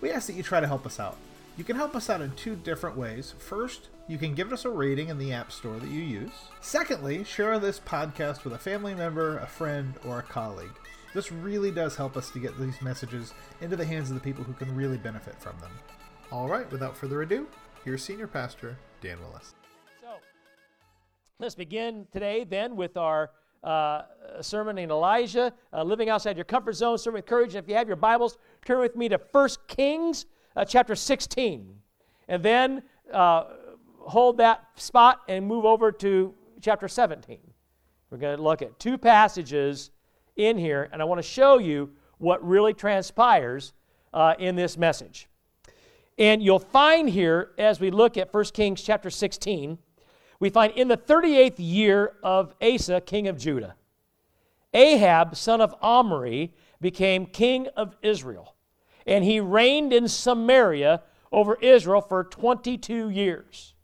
we ask that you try to help us out. You can help us out in two different ways. First, you can give us a rating in the App Store that you use. Secondly, share this podcast with a family member, a friend, or a colleague. This really does help us to get these messages into the hands of the people who can really benefit from them. All right, without further ado, here's Senior Pastor Dan Willis. So, let's begin today then with our uh, sermon in Elijah, uh, living outside your comfort zone, sermon with courage. And if you have your Bibles, turn with me to 1 Kings uh, chapter 16. And then uh, hold that spot and move over to chapter 17. We're going to look at two passages in here, and I want to show you what really transpires uh, in this message. And you'll find here, as we look at 1 Kings chapter 16, we find in the 38th year of Asa, king of Judah, Ahab, son of Omri, became king of Israel. And he reigned in Samaria over Israel for 22 years.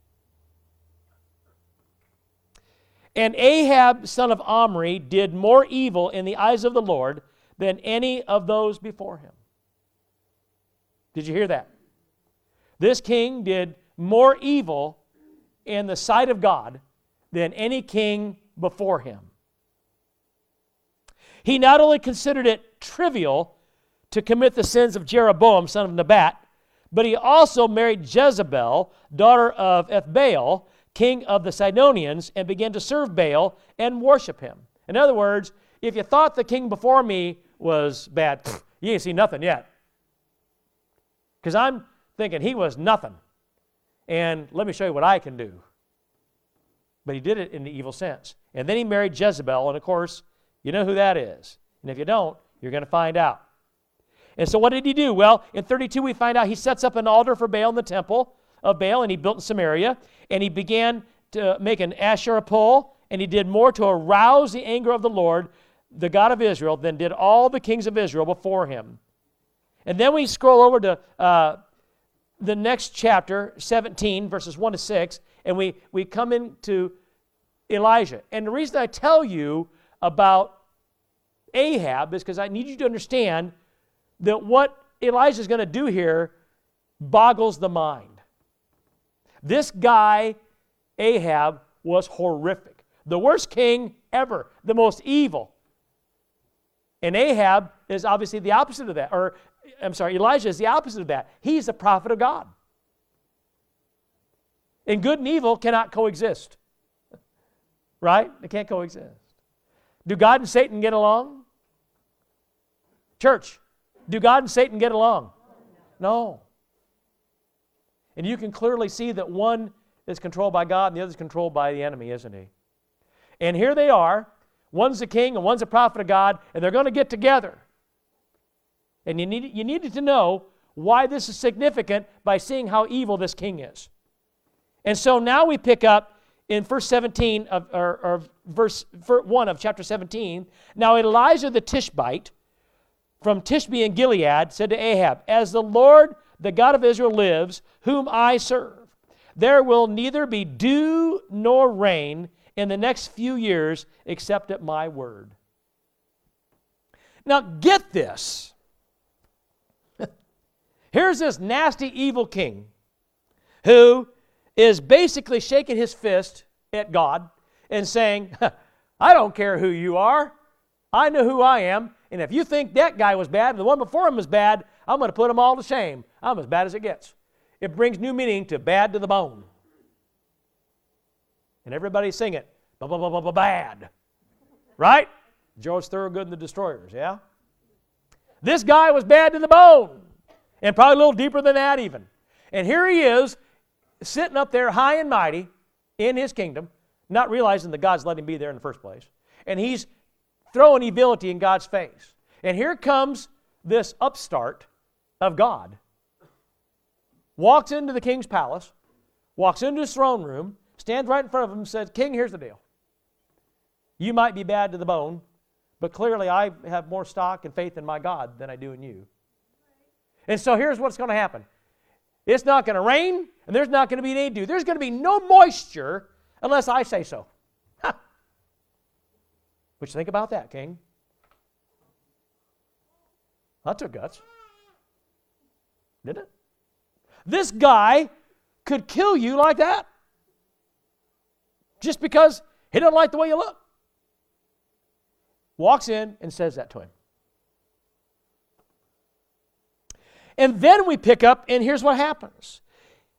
And Ahab, son of Omri, did more evil in the eyes of the Lord than any of those before him. Did you hear that? This king did more evil in the sight of God than any king before him. He not only considered it trivial to commit the sins of Jeroboam, son of Nebat, but he also married Jezebel, daughter of Ethbaal, king of the Sidonians, and began to serve Baal and worship him. In other words, if you thought the king before me was bad, you ain't seen nothing yet. Because I'm thinking he was nothing and let me show you what I can do. But he did it in the evil sense. And then he married Jezebel, and of course, you know who that is. And if you don't, you're going to find out. And so what did he do? Well, in 32, we find out he sets up an altar for Baal in the temple of Baal, and he built in Samaria, and he began to make an Asherah pole, and he did more to arouse the anger of the Lord, the God of Israel, than did all the kings of Israel before him. And then we scroll over to uh, the next chapter, 17, verses 1 to 6, and we, we come into Elijah. And the reason I tell you about Ahab is because I need you to understand that what Elijah is going to do here boggles the mind. This guy, Ahab, was horrific. The worst king ever, the most evil. And Ahab is obviously the opposite of that, or I'm sorry, Elijah is the opposite of that. He's a prophet of God. And good and evil cannot coexist. Right? They can't coexist. Do God and Satan get along? Church, do God and Satan get along? No. And you can clearly see that one is controlled by God and the other is controlled by the enemy, isn't he? And here they are. One's a king and one's a prophet of God, and they're going to get together. And you, need, you needed to know why this is significant by seeing how evil this king is. And so now we pick up in verse 17 of or, or verse 1 of chapter 17. Now Elijah the Tishbite from Tishbe in Gilead said to Ahab, As the Lord, the God of Israel, lives, whom I serve, there will neither be dew nor rain in the next few years except at my word. Now get this. Here's this nasty, evil king who is basically shaking his fist at God and saying, I don't care who you are. I know who I am. And if you think that guy was bad and the one before him was bad, I'm going to put them all to shame. I'm as bad as it gets. It brings new meaning to bad to the bone. And everybody sing it. Bad. Right? George Thorogood and the Destroyers, yeah? This guy was bad to the bone and probably a little deeper than that, even. And here he is, sitting up there high and mighty in his kingdom, not realizing that God's letting him be there in the first place. And he's throwing evility in God's face. And here comes this upstart of God walks into the king's palace, walks into his throne room, stands right in front of him, and says, King, here's the deal. You might be bad to the bone, but clearly I have more stock and faith in my God than I do in you. And so here's what's going to happen it's not going to rain, and there's not going to be any dew. There's going to be no moisture unless I say so. You think about that, King? That took guts. Didn't it? This guy could kill you like that just because he doesn't like the way you look. Walks in and says that to him. And then we pick up, and here's what happens.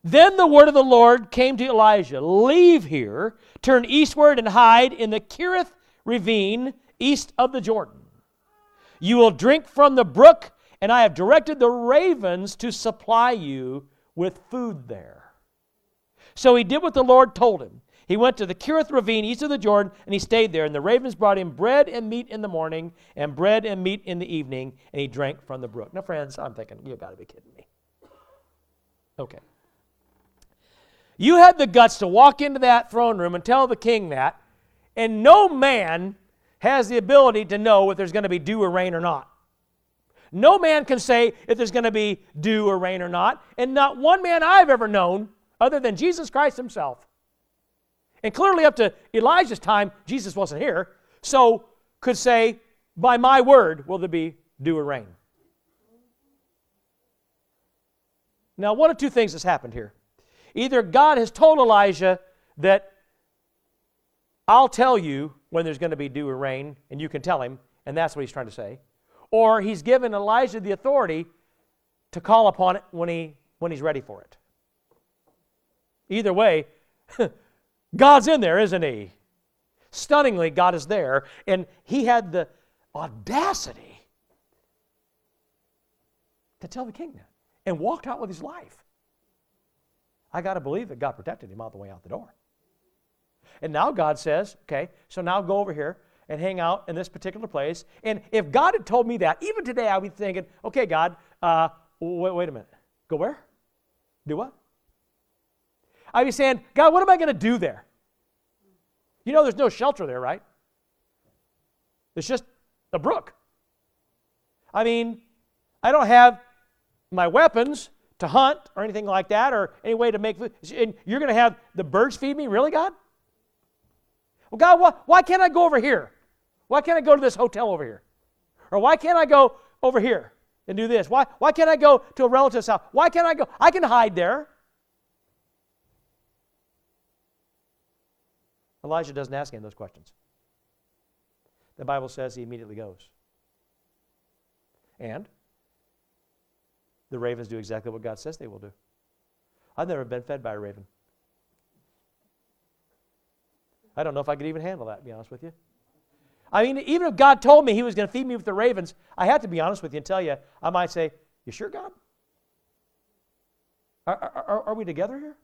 Then the word of the Lord came to Elijah Leave here, turn eastward, and hide in the Kerith ravine east of the Jordan. You will drink from the brook, and I have directed the ravens to supply you with food there. So he did what the Lord told him. He went to the Kerith ravine east of the Jordan, and he stayed there. And the ravens brought him bread and meat in the morning, and bread and meat in the evening, and he drank from the brook. Now, friends, I'm thinking, you've got to be kidding me. Okay. You had the guts to walk into that throne room and tell the king that, and no man has the ability to know if there's going to be dew or rain or not. No man can say if there's going to be dew or rain or not, and not one man I've ever known, other than Jesus Christ himself, and clearly, up to Elijah's time, Jesus wasn't here, so could say, By my word will there be dew or rain. Now, one of two things has happened here. Either God has told Elijah that I'll tell you when there's going to be dew or rain, and you can tell him, and that's what he's trying to say. Or he's given Elijah the authority to call upon it when, he, when he's ready for it. Either way, God's in there, isn't He? Stunningly, God is there, and He had the audacity to tell the king that and walked out with his life. I got to believe that God protected him all the way out the door. And now God says, okay, so now go over here and hang out in this particular place. And if God had told me that, even today I would be thinking, okay, God, uh, wait, wait a minute. Go where? Do what? I'd be saying, God, what am I going to do there? You know, there's no shelter there, right? It's just a brook. I mean, I don't have my weapons to hunt or anything like that or any way to make food. And you're going to have the birds feed me? Really, God? Well, God, why, why can't I go over here? Why can't I go to this hotel over here? Or why can't I go over here and do this? Why, why can't I go to a relative's house? Why can't I go? I can hide there. Elijah doesn't ask him those questions. The Bible says he immediately goes. And the ravens do exactly what God says they will do. I've never been fed by a raven. I don't know if I could even handle that, to be honest with you. I mean, even if God told me He was going to feed me with the ravens, I have to be honest with you and tell you, I might say, You sure, God? Are, are, are we together here?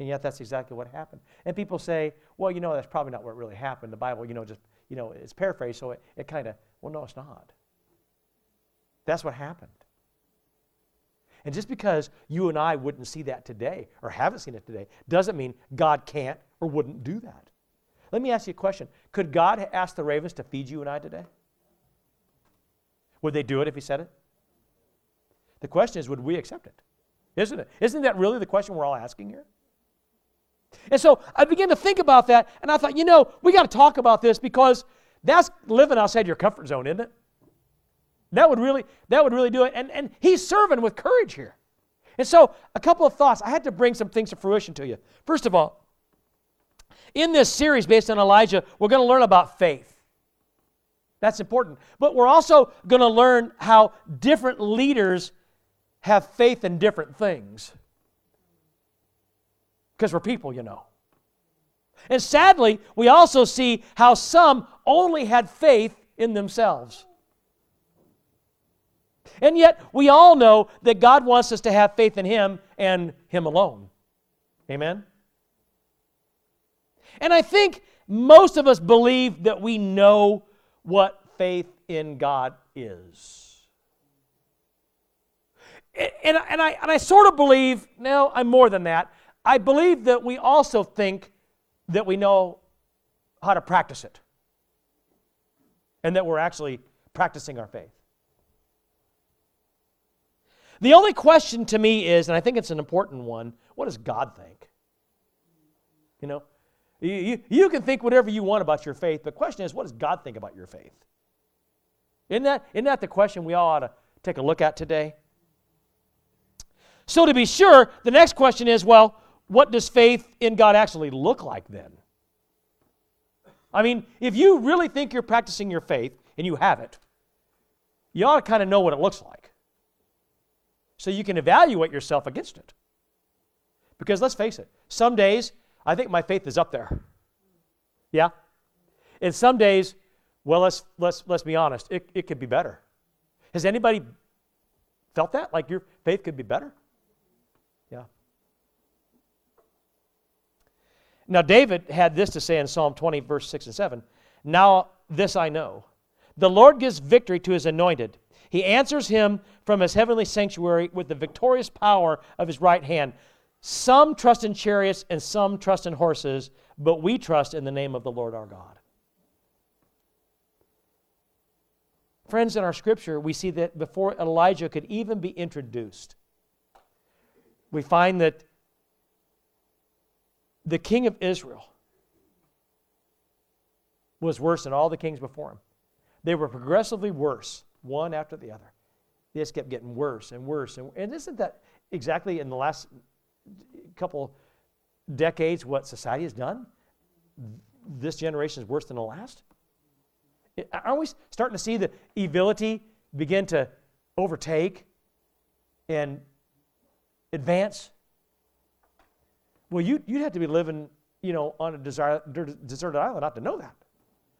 And yet that's exactly what happened. And people say, well, you know, that's probably not what really happened. The Bible, you know, just, you know, it's paraphrased, so it, it kind of, well, no, it's not. That's what happened. And just because you and I wouldn't see that today or haven't seen it today doesn't mean God can't or wouldn't do that. Let me ask you a question. Could God ask the ravens to feed you and I today? Would they do it if He said it? The question is, would we accept it? Isn't it? Isn't that really the question we're all asking here? And so I began to think about that, and I thought, you know, we got to talk about this because that's living outside your comfort zone, isn't it? That would really, that would really do it. And, and he's serving with courage here. And so, a couple of thoughts. I had to bring some things to fruition to you. First of all, in this series based on Elijah, we're going to learn about faith. That's important. But we're also going to learn how different leaders have faith in different things because we're people, you know. And sadly, we also see how some only had faith in themselves. And yet, we all know that God wants us to have faith in Him and Him alone. Amen? And I think most of us believe that we know what faith in God is. And, and, I, and I sort of believe, no, I'm more than that. I believe that we also think that we know how to practice it and that we're actually practicing our faith. The only question to me is, and I think it's an important one, what does God think? You know, you, you, you can think whatever you want about your faith, but the question is, what does God think about your faith? Isn't that, isn't that the question we all ought to take a look at today? So, to be sure, the next question is well, what does faith in God actually look like then? I mean, if you really think you're practicing your faith, and you have it, you ought to kind of know what it looks like. So you can evaluate yourself against it. Because let's face it, some days I think my faith is up there. Yeah? And some days, well, let's, let's, let's be honest, it, it could be better. Has anybody felt that? Like your faith could be better? Yeah. Now, David had this to say in Psalm 20, verse 6 and 7 Now this I know. The Lord gives victory to his anointed. He answers him from his heavenly sanctuary with the victorious power of his right hand. Some trust in chariots and some trust in horses, but we trust in the name of the Lord our God. Friends, in our scripture, we see that before Elijah could even be introduced, we find that the king of Israel was worse than all the kings before him. They were progressively worse, one after the other. They just kept getting worse and worse. And, and isn't that exactly in the last couple decades what society has done? This generation is worse than the last. Aren't we starting to see the evility begin to overtake and advance? Well, you, you'd have to be living, you know, on a deserted island not to know that.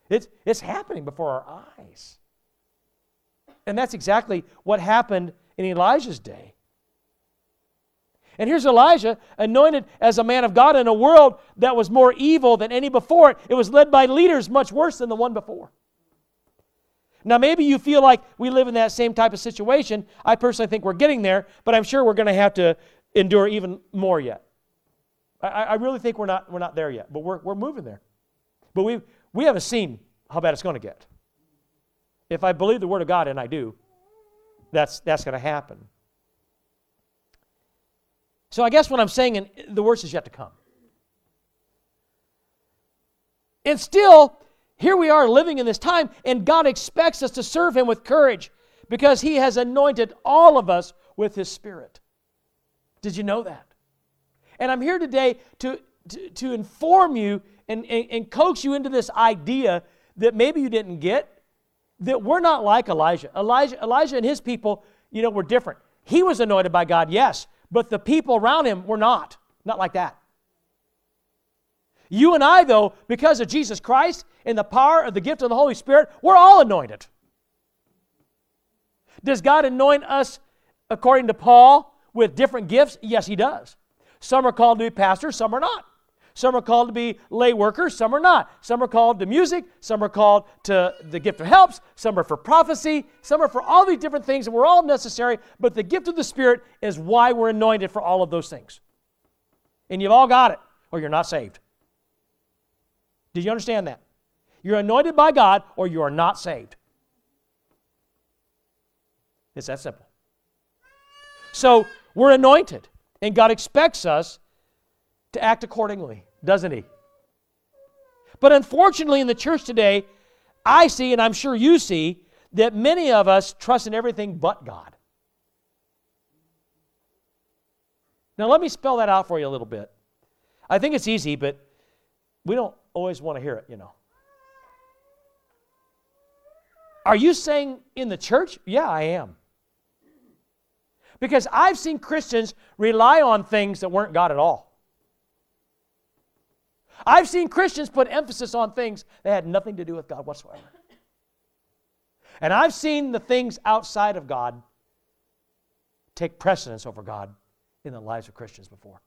It's, it's happening before our eyes. And that's exactly what happened in Elijah's day. And here's Elijah, anointed as a man of God in a world that was more evil than any before it. It was led by leaders much worse than the one before. Now, maybe you feel like we live in that same type of situation. I personally think we're getting there, but I'm sure we're going to have to endure even more yet. I, I, really think we're not, we're not there yet, but we're, we're moving there. But we, we haven't seen how bad it's going to get. If I believe the Word of God, and I do, that's, that's going to happen. So I guess what I'm saying, and the worst is yet to come. And still, here we are living in this time, and God expects us to serve Him with courage because He has anointed all of us with His Spirit. Did you know that? And I'm here today to, to, to inform you and, and, and coax you into this idea that maybe you didn't get that we're not like Elijah. Elijah, Elijah and his people, you know, were different. He was anointed by God, yes, but the people around him were not. Not like that. You and I, though, because of Jesus Christ and the power of the gift of the Holy Spirit, we're all anointed. Does God anoint us, according to Paul, with different gifts? Yes, He does. Some are called to be pastors, some are not. Some are called to be lay workers, some are not. Some are called to music, some are called to the gift of helps, some are for prophecy, some are for all these different things, and we're all necessary, but the gift of the Spirit is why we're anointed for all of those things. And you've all got it, or you're not saved. Did you understand that? You're anointed by God, or you are not saved. It's that simple. So we're anointed. And God expects us to act accordingly, doesn't He? But unfortunately, in the church today, I see, and I'm sure you see, that many of us trust in everything but God. Now, let me spell that out for you a little bit. I think it's easy, but we don't always want to hear it, you know. Are you saying in the church? Yeah, I am. Because I've seen Christians rely on things that weren't God at all. I've seen Christians put emphasis on things that had nothing to do with God whatsoever. And I've seen the things outside of God take precedence over God in the lives of Christians before.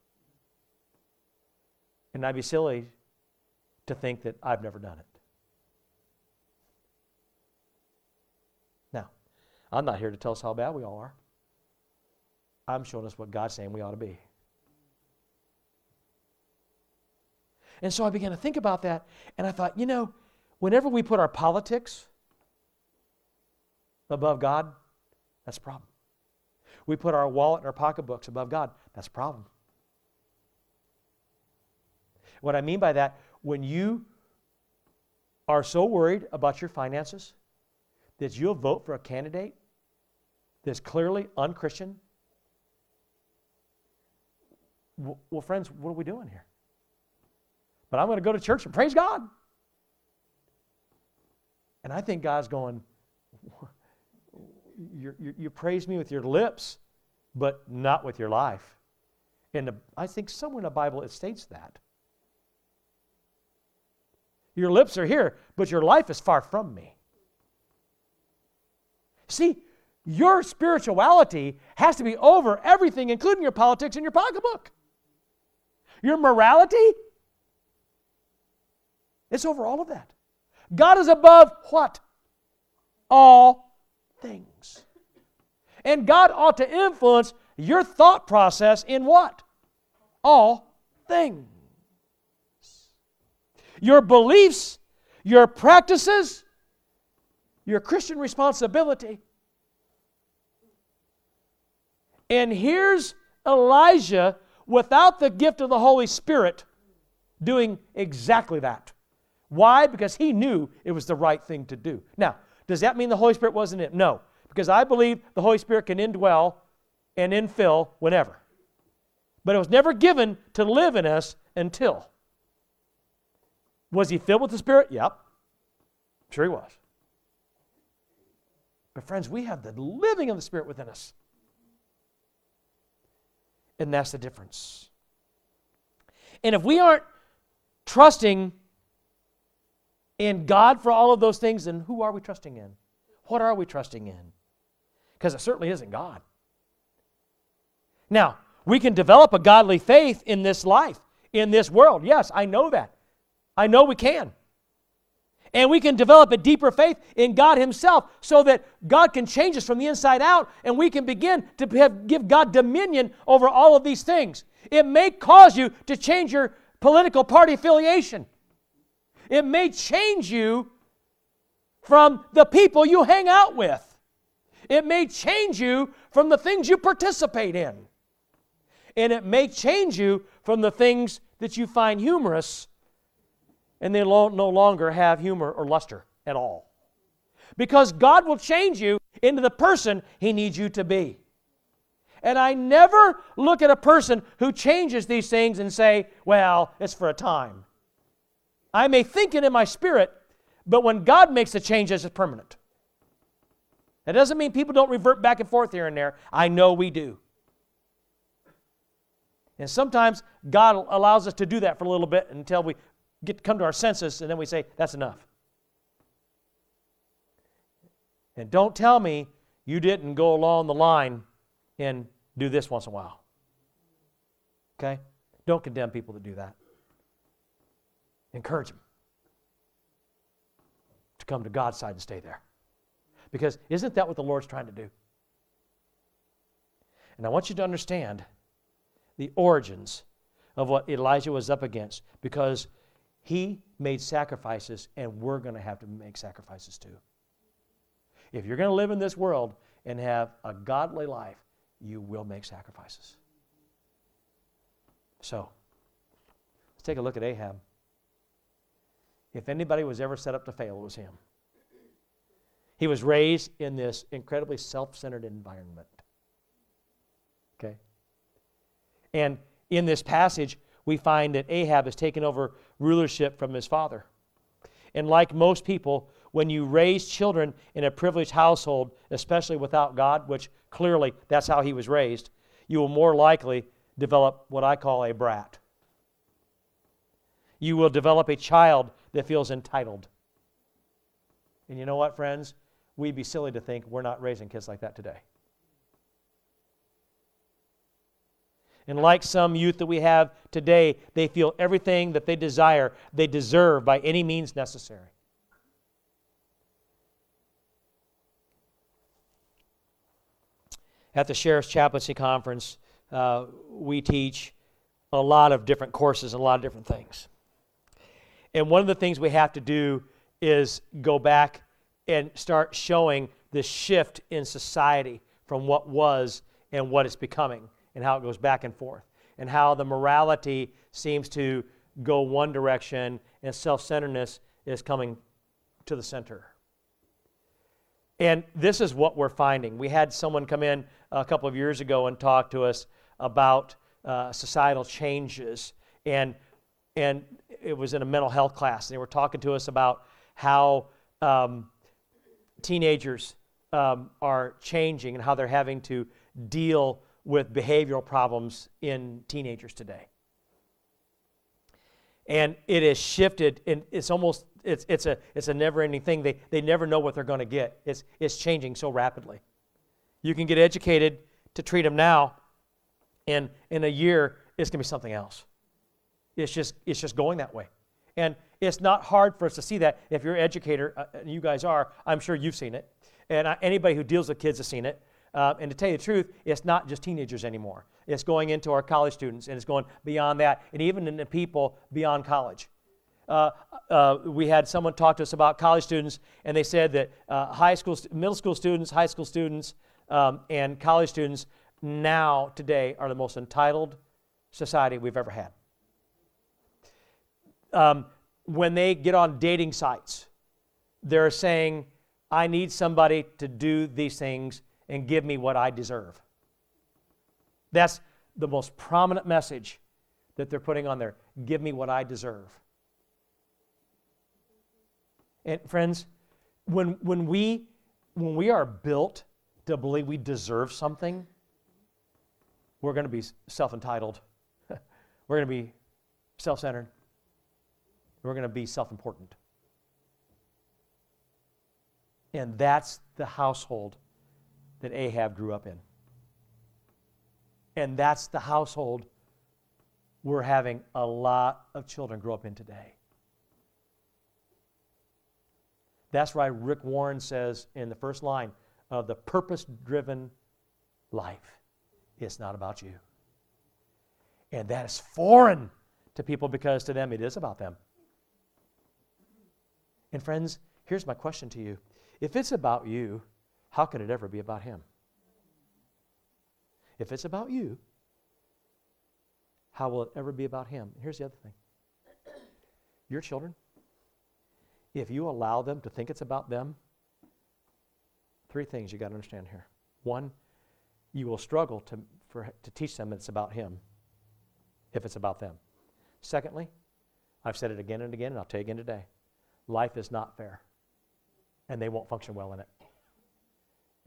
And I'd be silly to think that I've never done it. Now, I'm not here to tell us how bad we all are. I'm showing us what God's saying we ought to be. And so I began to think about that, and I thought, you know, whenever we put our politics above God, that's a problem. We put our wallet and our pocketbooks above God, that's a problem. What I mean by that, when you are so worried about your finances that you'll vote for a candidate that's clearly unchristian, well, friends, what are we doing here? But I'm going to go to church and praise God. And I think God's going, you you praise me with your lips, but not with your life. And I think somewhere in the Bible it states that. Your lips are here, but your life is far from me. See, your spirituality has to be over everything, including your politics and your pocketbook. Your morality, it's over all of that. God is above what? All things. And God ought to influence your thought process in what? All things your beliefs, your practices, your Christian responsibility. And here's Elijah without the gift of the Holy Spirit doing exactly that. Why? Because he knew it was the right thing to do. Now, does that mean the Holy Spirit wasn't in? No, because I believe the Holy Spirit can indwell and infill whenever. But it was never given to live in us until. Was he filled with the Spirit? Yep. Sure he was. But, friends, we have the living of the Spirit within us. And that's the difference. And if we aren't trusting in God for all of those things, then who are we trusting in? What are we trusting in? Because it certainly isn't God. Now, we can develop a godly faith in this life, in this world. Yes, I know that. I know we can. And we can develop a deeper faith in God Himself so that God can change us from the inside out and we can begin to have, give God dominion over all of these things. It may cause you to change your political party affiliation, it may change you from the people you hang out with, it may change you from the things you participate in, and it may change you from the things that you find humorous and they no longer have humor or luster at all. Because God will change you into the person He needs you to be. And I never look at a person who changes these things and say, well, it's for a time. I may think it in my spirit, but when God makes the changes, it's permanent. That doesn't mean people don't revert back and forth here and there. I know we do. And sometimes God allows us to do that for a little bit until we get come to our senses, and then we say, that's enough. And don't tell me you didn't go along the line and do this once in a while. Okay? Don't condemn people that do that. Encourage them to come to God's side and stay there. Because isn't that what the Lord's trying to do? And I want you to understand the origins of what Elijah was up against because he made sacrifices, and we're going to have to make sacrifices too. If you're going to live in this world and have a godly life, you will make sacrifices. So, let's take a look at Ahab. If anybody was ever set up to fail, it was him. He was raised in this incredibly self centered environment. Okay? And in this passage, we find that Ahab has taken over rulership from his father. And like most people, when you raise children in a privileged household, especially without God, which clearly that's how he was raised, you will more likely develop what I call a brat. You will develop a child that feels entitled. And you know what, friends? We'd be silly to think we're not raising kids like that today. And like some youth that we have today, they feel everything that they desire, they deserve by any means necessary. at the Sheriff's Chaplaincy Conference, uh, we teach a lot of different courses, a lot of different things. And one of the things we have to do is go back and start showing the shift in society from what was and what it's becoming, and how it goes back and forth, and how the morality seems to go one direction and self centeredness is coming to the center. And this is what we're finding. We had someone come in a couple of years ago and talk to us about uh, societal changes. And, and it was in a mental health class. They were talking to us about how um, teenagers um, are changing and how they're having to deal with behavioral problems in teenagers today. And it has shifted, and it's almost it's, it's a, it's a never-ending thing. They, they never know what they're going to get. It's, it's changing so rapidly. You can get educated to treat them now, and in a year, it's going to be something else. It's just, it's just going that way. And it's not hard for us to see that. If you're an educator, uh, and you guys are, I'm sure you've seen it. And uh, anybody who deals with kids has seen it. Uh, and to tell you the truth, it's not just teenagers anymore. It's going into our college students, and it's going beyond that, and even into people beyond college. Uh, uh, we had someone talk to us about college students, and they said that uh, high school, middle school students, high school students, um, and college students now, today, are the most entitled society we've ever had. Um, when they get on dating sites, they're saying, I need somebody to do these things and give me what I deserve. That's the most prominent message that they're putting on there. Give me what I deserve. And friends, when, when, we, when we are built to believe we deserve something, we're going to be self entitled. we're going to be self centered. We're going to be self important. And that's the household that Ahab grew up in. And that's the household we're having a lot of children grow up in today. That's why Rick Warren says in the first line of the purpose driven life, it's not about you. And that is foreign to people because to them it is about them. And friends, here's my question to you if it's about you, how can it ever be about Him? If it's about you, how will it ever be about Him? Here's the other thing your children, if you allow them to think it's about them, three things you got to understand here. One, you will struggle to, for, to teach them it's about Him if it's about them. Secondly, I've said it again and again, and I'll tell you again today life is not fair, and they won't function well in it.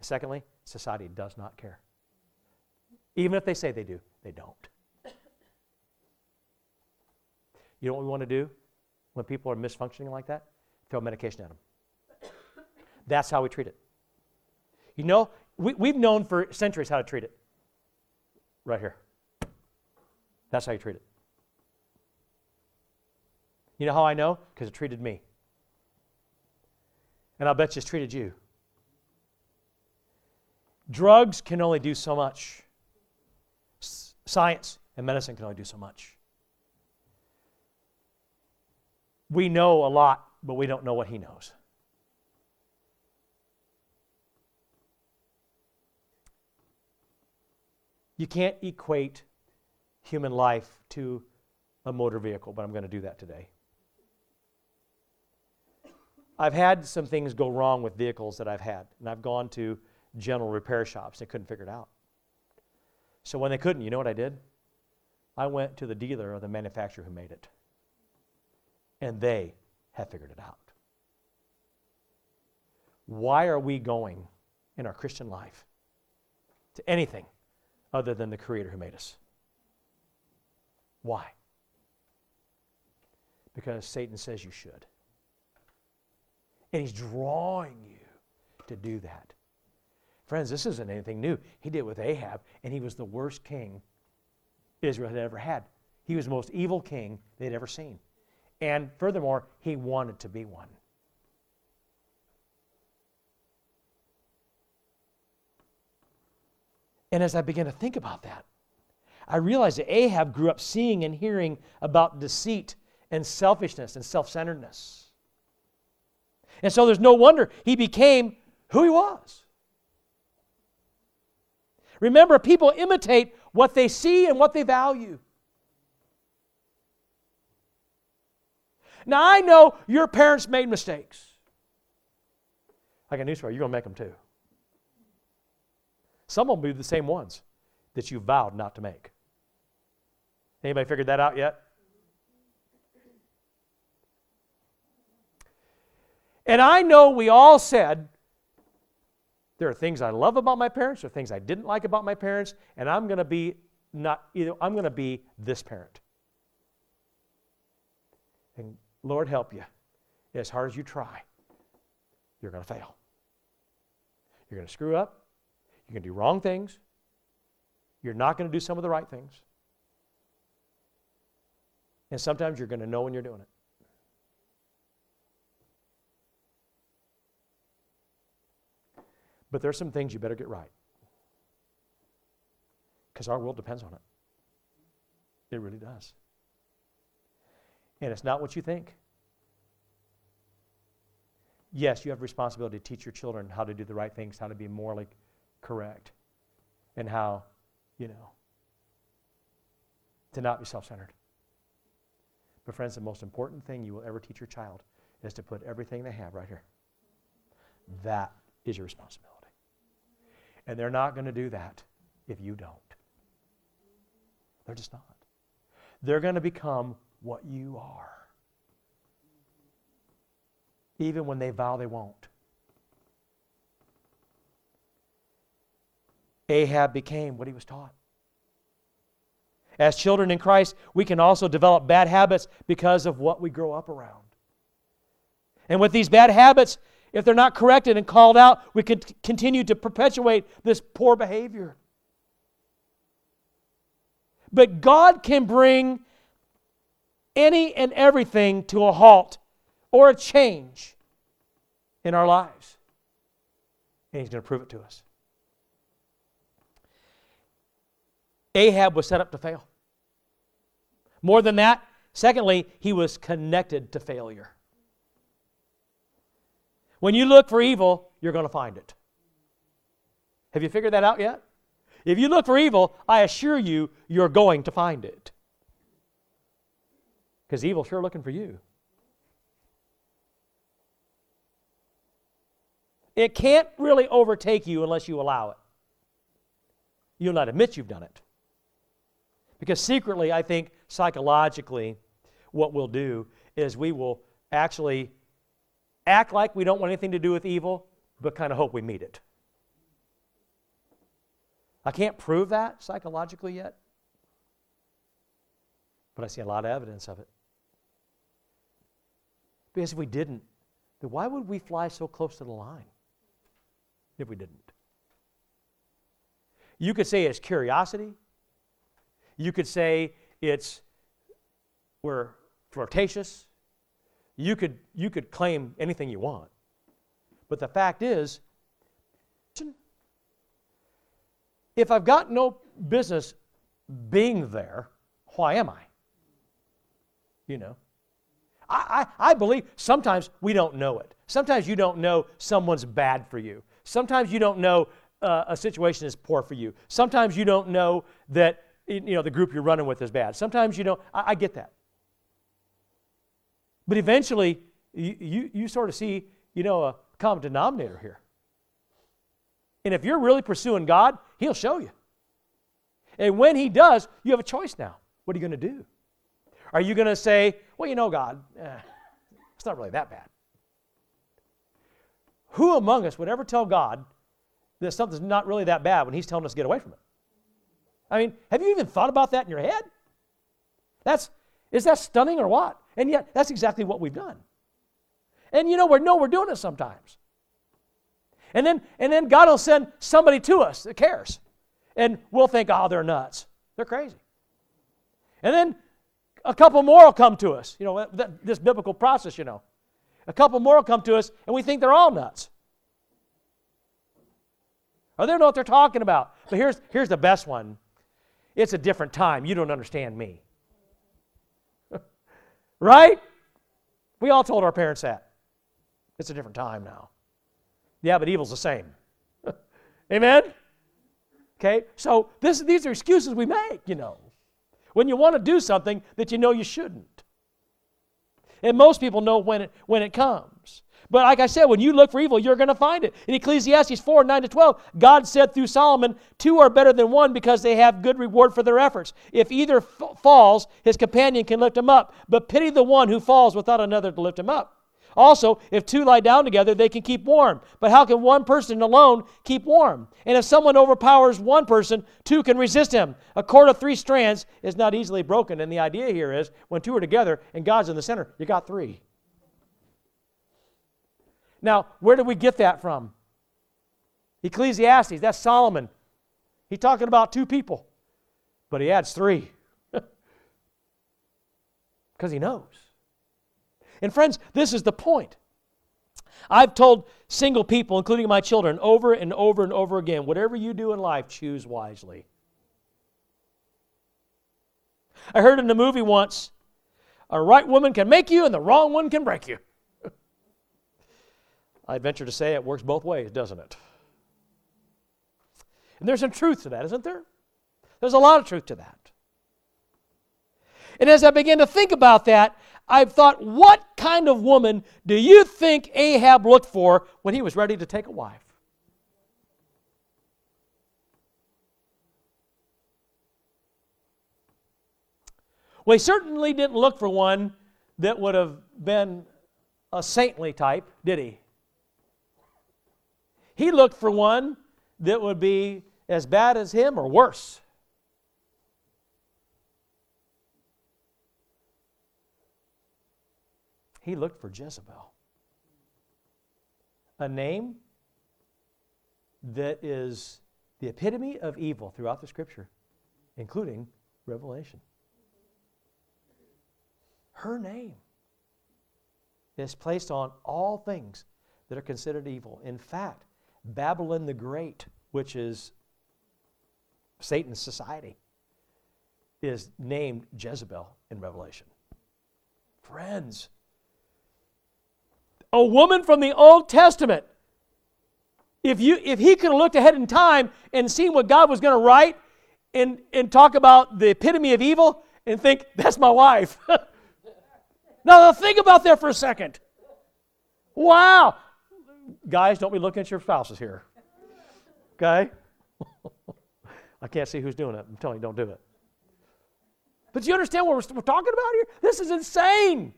Secondly, society does not care. Even if they say they do, they don't. You know what we want to do when people are misfunctioning like that? throw medication at them. That's how we treat it. You know, we, we've known for centuries how to treat it. Right here. That's how you treat it. You know how I know? Because it treated me. And I'll bet you it's treated you. Drugs can only do so much. Science and medicine can only do so much. We know a lot but we don't know what he knows. You can't equate human life to a motor vehicle, but I'm going to do that today. I've had some things go wrong with vehicles that I've had, and I've gone to general repair shops. They couldn't figure it out. So when they couldn't, you know what I did? I went to the dealer or the manufacturer who made it. And they have figured it out. Why are we going in our Christian life to anything other than the Creator who made us? Why? Because Satan says you should. And he's drawing you to do that. Friends, this isn't anything new. He did it with Ahab, and he was the worst king Israel had ever had. He was the most evil king they'd ever seen. And furthermore, he wanted to be one. And as I began to think about that, I realized that Ahab grew up seeing and hearing about deceit and selfishness and self centeredness. And so there's no wonder he became who he was. Remember, people imitate what they see and what they value. Now, I know your parents made mistakes. I got news you, you're going to make them too. Some will be the same ones that you vowed not to make. Anybody figured that out yet? And I know we all said, there are things I love about my parents, there are things I didn't like about my parents, and I'm going to be not either, I'm going to be this parent. And Lord help you. As hard as you try, you're going to fail. You're going to screw up. You're going to do wrong things. You're not going to do some of the right things. And sometimes you're going to know when you're doing it. But there's some things you better get right. Because our world depends on it. It really does. And it's not what you think. Yes, you have a responsibility to teach your children how to do the right things, how to be morally correct, and how, you know, to not be self centered. But, friends, the most important thing you will ever teach your child is to put everything they have right here. That is your responsibility. And they're not going to do that if you don't. They're just not. They're going to become what you are, even when they vow they won't. Ahab became what he was taught. As children in Christ, we can also develop bad habits because of what we grow up around. And with these bad habits, if they're not corrected and called out, we could continue to perpetuate this poor behavior. But God can bring any and everything to a halt or a change in our lives. And He's going to prove it to us. Ahab was set up to fail. More than that, secondly, he was connected to failure. When you look for evil, you're going to find it. Have you figured that out yet? If you look for evil, I assure you, you're going to find it. Because evil's sure looking for you. It can't really overtake you unless you allow it. You'll not admit you've done it. Because secretly, I think psychologically, what we'll do is we will actually act like we don't want anything to do with evil, but kind of hope we meet it. I can't prove that psychologically yet, but I see a lot of evidence of it. Because if we didn't, then why would we fly so close to the line if we didn't? You could say it's curiosity. You could say it's we're flirtatious. You could, you could claim anything you want. But the fact is, if I've got no business being there, why am I? You know? I, I, I, believe sometimes we don't know it. Sometimes you don't know someone's bad for you. Sometimes you don't know uh, a situation is poor for you. Sometimes you don't know that you know, the group you're running with is bad. Sometimes you don't. I, I get that. But eventually, you, you, you sort of see, you know, a common denominator here. And if you're really pursuing God, He'll show you. And when He does, you have a choice now. What are you going to do? Are you going to say, well, you know, God, eh, it's not really that bad? Who among us would ever tell God that something's not really that bad when He's telling us to get away from it? I mean, have you even thought about that in your head? That's, is that stunning or what? And yet, that's exactly what we've done. And you know, we know we're doing it sometimes. And then, and then God will send somebody to us that cares. And we'll think, oh, they're nuts. They're crazy. And then a couple more will come to us. You know, this biblical process, you know. A couple more will come to us, and we think they're all nuts. Or they don't know what they're talking about. But here's, here's the best one it's a different time. You don't understand me. Right? We all told our parents that. It's a different time now. Yeah, but evil's the same. Amen? Okay? So this, these are excuses we make, you know, when you want to do something that you know you shouldn't. And most people know when it, when it comes. But like I said, when you look for evil, you're going to find it. In Ecclesiastes 4 9 to 12, God said through Solomon, Two are better than one because they have good reward for their efforts. If either f- falls, his companion can lift him up. But pity the one who falls without another to lift him up. Also, if two lie down together, they can keep warm. But how can one person alone keep warm? And if someone overpowers one person, two can resist him. A cord of three strands is not easily broken. And the idea here is when two are together and God's in the center, you got three. Now, where did we get that from? Ecclesiastes, that's Solomon. He's talking about two people, but he adds three because he knows. And friends, this is the point. I've told single people, including my children, over and over and over again whatever you do in life, choose wisely. I heard in a movie once a right woman can make you and the wrong one can break you. I venture to say it works both ways, doesn't it? And there's some truth to that, isn't there? There's a lot of truth to that. And as I began to think about that, I've thought, what kind of woman do you think Ahab looked for when he was ready to take a wife? Well, he certainly didn't look for one that would have been a saintly type, did he? He looked for one that would be as bad as him or worse. He looked for Jezebel, a name that is the epitome of evil throughout the scripture, including Revelation. Her name is placed on all things that are considered evil. In fact, Babylon the Great, which is Satan's society, is named Jezebel in Revelation. Friends, a woman from the Old Testament, if, you, if he could have looked ahead in time and seen what God was going to write and, and talk about the epitome of evil and think, that's my wife. now, think about that for a second. Wow, Guys, don't be looking at your spouses here. Okay? I can't see who's doing it. I'm telling you, don't do it. But you understand what we're, we're talking about here? This is insane.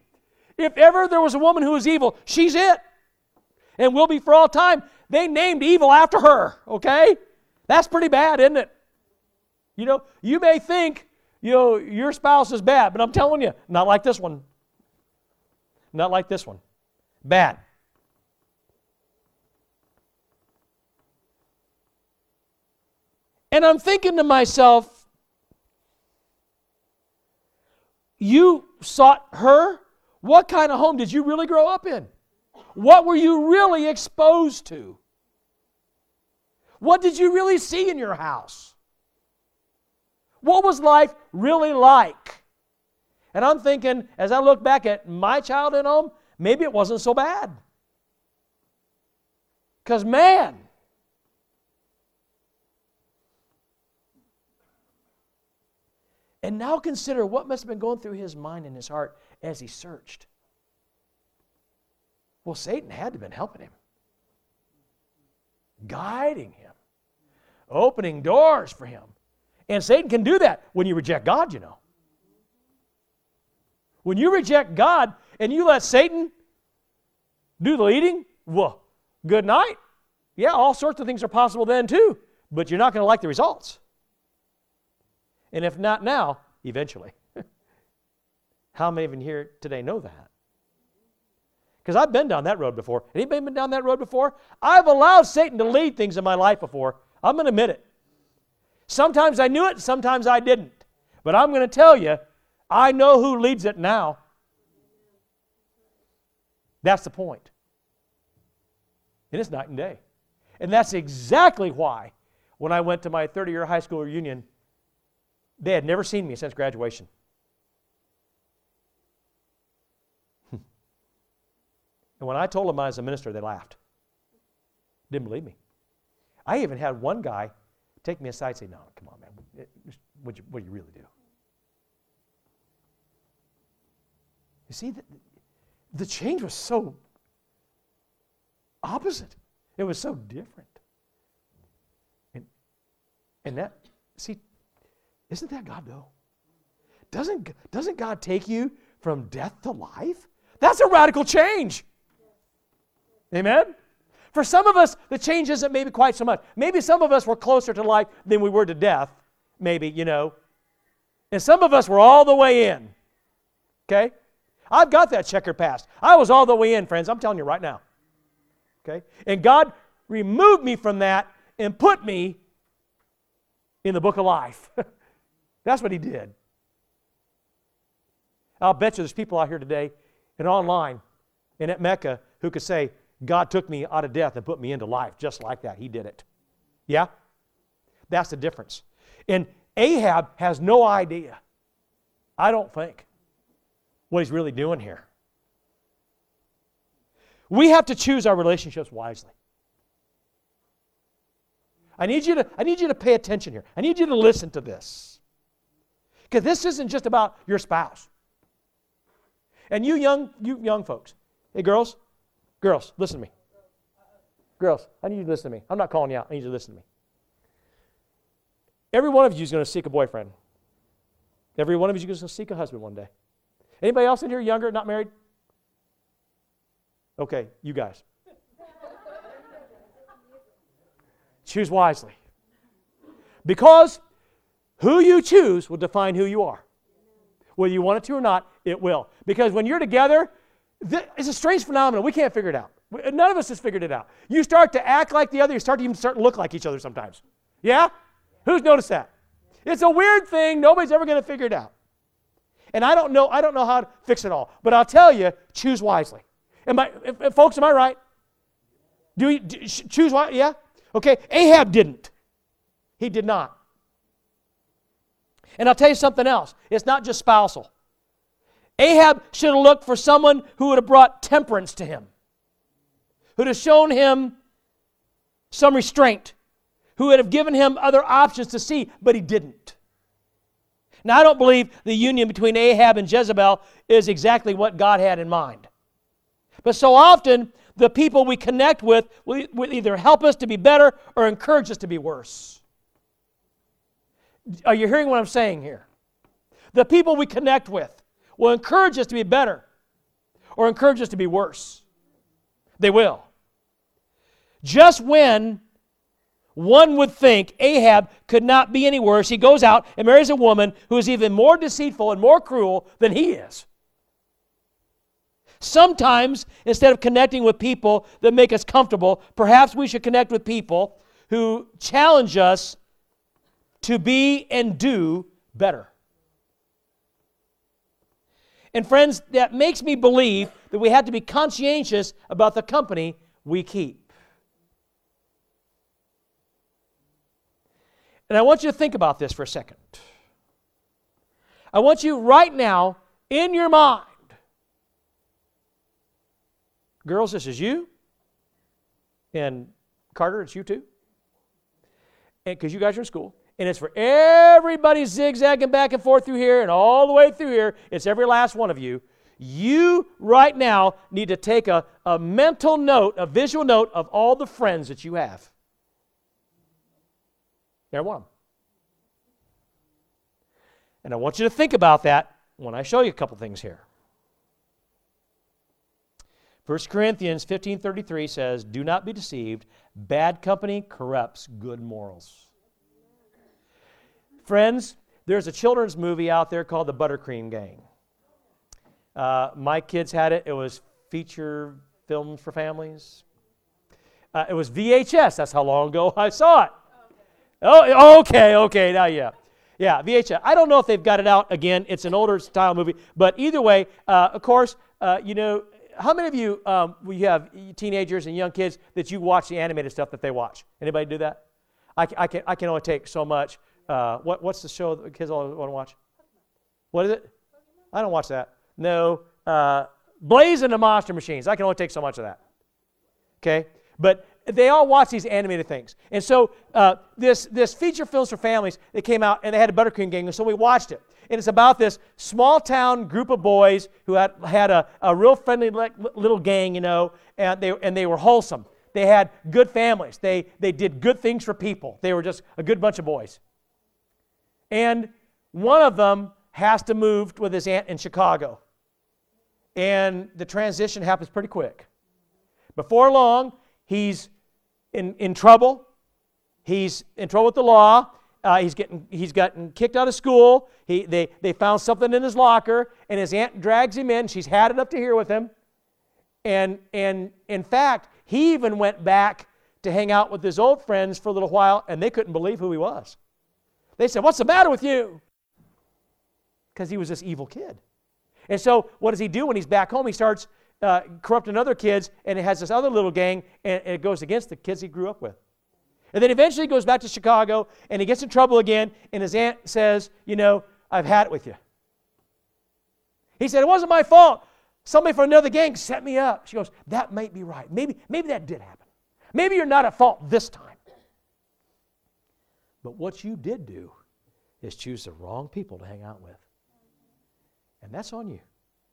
If ever there was a woman who was evil, she's it. And will be for all time. They named evil after her, okay? That's pretty bad, isn't it? You know, you may think, you know, your spouse is bad, but I'm telling you, not like this one. Not like this one. Bad. And I'm thinking to myself, you sought her? What kind of home did you really grow up in? What were you really exposed to? What did you really see in your house? What was life really like? And I'm thinking, as I look back at my childhood home, maybe it wasn't so bad. Because, man, And now consider what must have been going through his mind and his heart as he searched. Well, Satan had to have been helping him, guiding him, opening doors for him. And Satan can do that when you reject God, you know. When you reject God and you let Satan do the leading, well, good night. Yeah, all sorts of things are possible then too, but you're not going to like the results. And if not now, eventually. How many of you here today know that? Because I've been down that road before. Anybody been down that road before? I've allowed Satan to lead things in my life before. I'm going to admit it. Sometimes I knew it, sometimes I didn't. But I'm going to tell you, I know who leads it now. That's the point. And it's night and day. And that's exactly why when I went to my 30 year high school reunion, they had never seen me since graduation. and when I told them I was a minister, they laughed. Didn't believe me. I even had one guy take me aside and say, No, come on, man. Eh, what do you, you really do? You see, the, the change was so opposite. It was so different. And, and that, see, isn't that God though? Doesn't, doesn't God take you from death to life? That's a radical change. Amen? For some of us, the change isn't maybe quite so much. Maybe some of us were closer to life than we were to death, maybe, you know. And some of us were all the way in. Okay? I've got that checker past. I was all the way in, friends. I'm telling you right now. Okay? And God removed me from that and put me in the book of life. That's what He did. I'll bet you there's people out here today and online and at Mecca who could say, God took me out of death and put me into life just like that. He did it. Yeah? That's the difference. And Ahab has no idea, I don't think, what he's really doing here. We have to choose our relationships wisely. I need you to, I need you to pay attention here. I need you to listen to this. Because this isn't just about your spouse. And you young, you young folks, hey girls, girls, listen to me. Girls, I need you to listen to me. I'm not calling you out. I need you to listen to me. Every one of you is going to seek a boyfriend. Every one of you is going to seek a husband one day. Anybody else in here younger, not married? Okay, you guys. choose wisely. Because who you choose will define who you are. Whether you want it to or not, it will. Because when you're together, it's a strange phenomenon. We can't figure it out. None of us has figured it out. You start to act like the other, you start to even start to look like each other sometimes. Yeah? Who's noticed that? It's a weird thing. Nobody's ever going to figure it out. And I don't know, I don't know how to fix it all. But I'll tell you, choose wisely. Am I, if, if, folks, am I right? Do we do, choose wisely? Yeah? Okay. Ahab didn't. He did not. And I'll tell you something else. It's not just spousal. Ahab should have looked for someone who would have brought temperance to him, who would have shown him some restraint, who would have given him other options to see, but he didn't. Now, I don't believe the union between Ahab and Jezebel is exactly what God had in mind. But so often, the people we connect with will, either help us to be better or encourage us to be worse. Are you hearing what I'm saying here? The people we connect with will encourage us to be better or encourage us to be worse. They will. Just when one would think Ahab could not be any worse, he goes out and marries a woman who is even more deceitful and more cruel than he is. Sometimes, instead of connecting with people that make us comfortable, perhaps we should connect with people who challenge us to be and do better. And, friends, that makes me believe that we have to be conscientious about the company we keep. And I want you to think about this for a second. I want you right now, in your mind, Girls, this is you. And Carter, it's you too. And because you guys are in school. And it's for everybody zigzagging back and forth through here and all the way through here. It's every last one of you. You right now need to take a, a mental note, a visual note of all the friends that you have. Every one. And I want you to think about that when I show you a couple things here. 1 Corinthians 15:33 says, "Do not be deceived, bad company corrupts good morals." Friends, there's a children's movie out there called The Buttercream Gang. Uh, my kids had it. It was feature films for families. Uh, it was VHS. That's how long ago I saw it. Oh, okay, okay. Now, yeah. Yeah, VHS. I don't know if they've got it out again. It's an older style movie. But either way, uh, of course, uh, you know, how many of you, um, you have teenagers and young kids that you watch the animated stuff that they watch? Anybody do that? I, I, can, I can only take so much. Uh, what, what's the show that kids all want to watch? What is it? I don't watch that. No. Uh, Blaze and the Monster Machines. I can only take so much of that. Okay? But they all watch these animated things. And so uh, this, this feature films for families, they came out and they had a Buttercream gang, and so we watched it. And it's about this small town group of boys who had, had a, a real friendly little gang, you know, and they, and they were wholesome. They had good families. They, they did good things for people. They were just a good bunch of boys. And one of them has to move with his aunt in Chicago. And the transition happens pretty quick. Before long, he's in, in trouble. He's in trouble with the law. Uh, he's, getting, he's gotten kicked out of school. He, they, they found something in his locker, and his aunt drags him in. She's had it up to here with him. And, and in fact, he even went back to hang out with his old friends for a little while, and they couldn't believe who he was. They said, What's the matter with you? Because he was this evil kid. And so, what does he do when he's back home? He starts uh, corrupting other kids, and it has this other little gang, and, and it goes against the kids he grew up with. And then eventually he goes back to Chicago, and he gets in trouble again, and his aunt says, You know, I've had it with you. He said, It wasn't my fault. Somebody from another gang set me up. She goes, That might be right. Maybe, maybe that did happen. Maybe you're not at fault this time. But what you did do is choose the wrong people to hang out with. And that's on you.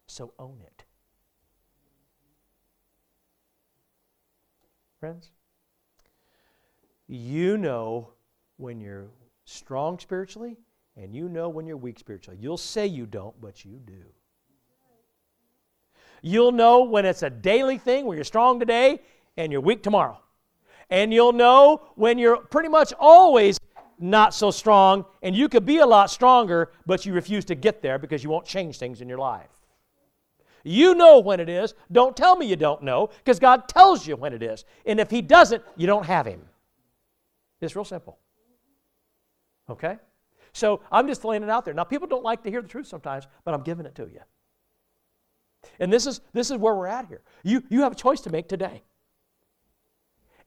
So own it. Friends, you know when you're strong spiritually and you know when you're weak spiritually. You'll say you don't, but you do. You'll know when it's a daily thing where you're strong today and you're weak tomorrow. And you'll know when you're pretty much always not so strong and you could be a lot stronger, but you refuse to get there because you won't change things in your life. You know when it is. Don't tell me you don't know because God tells you when it is. And if He doesn't, you don't have Him. It's real simple. Okay? So I'm just laying it out there. Now, people don't like to hear the truth sometimes, but I'm giving it to you. And this is, this is where we're at here. You, you have a choice to make today.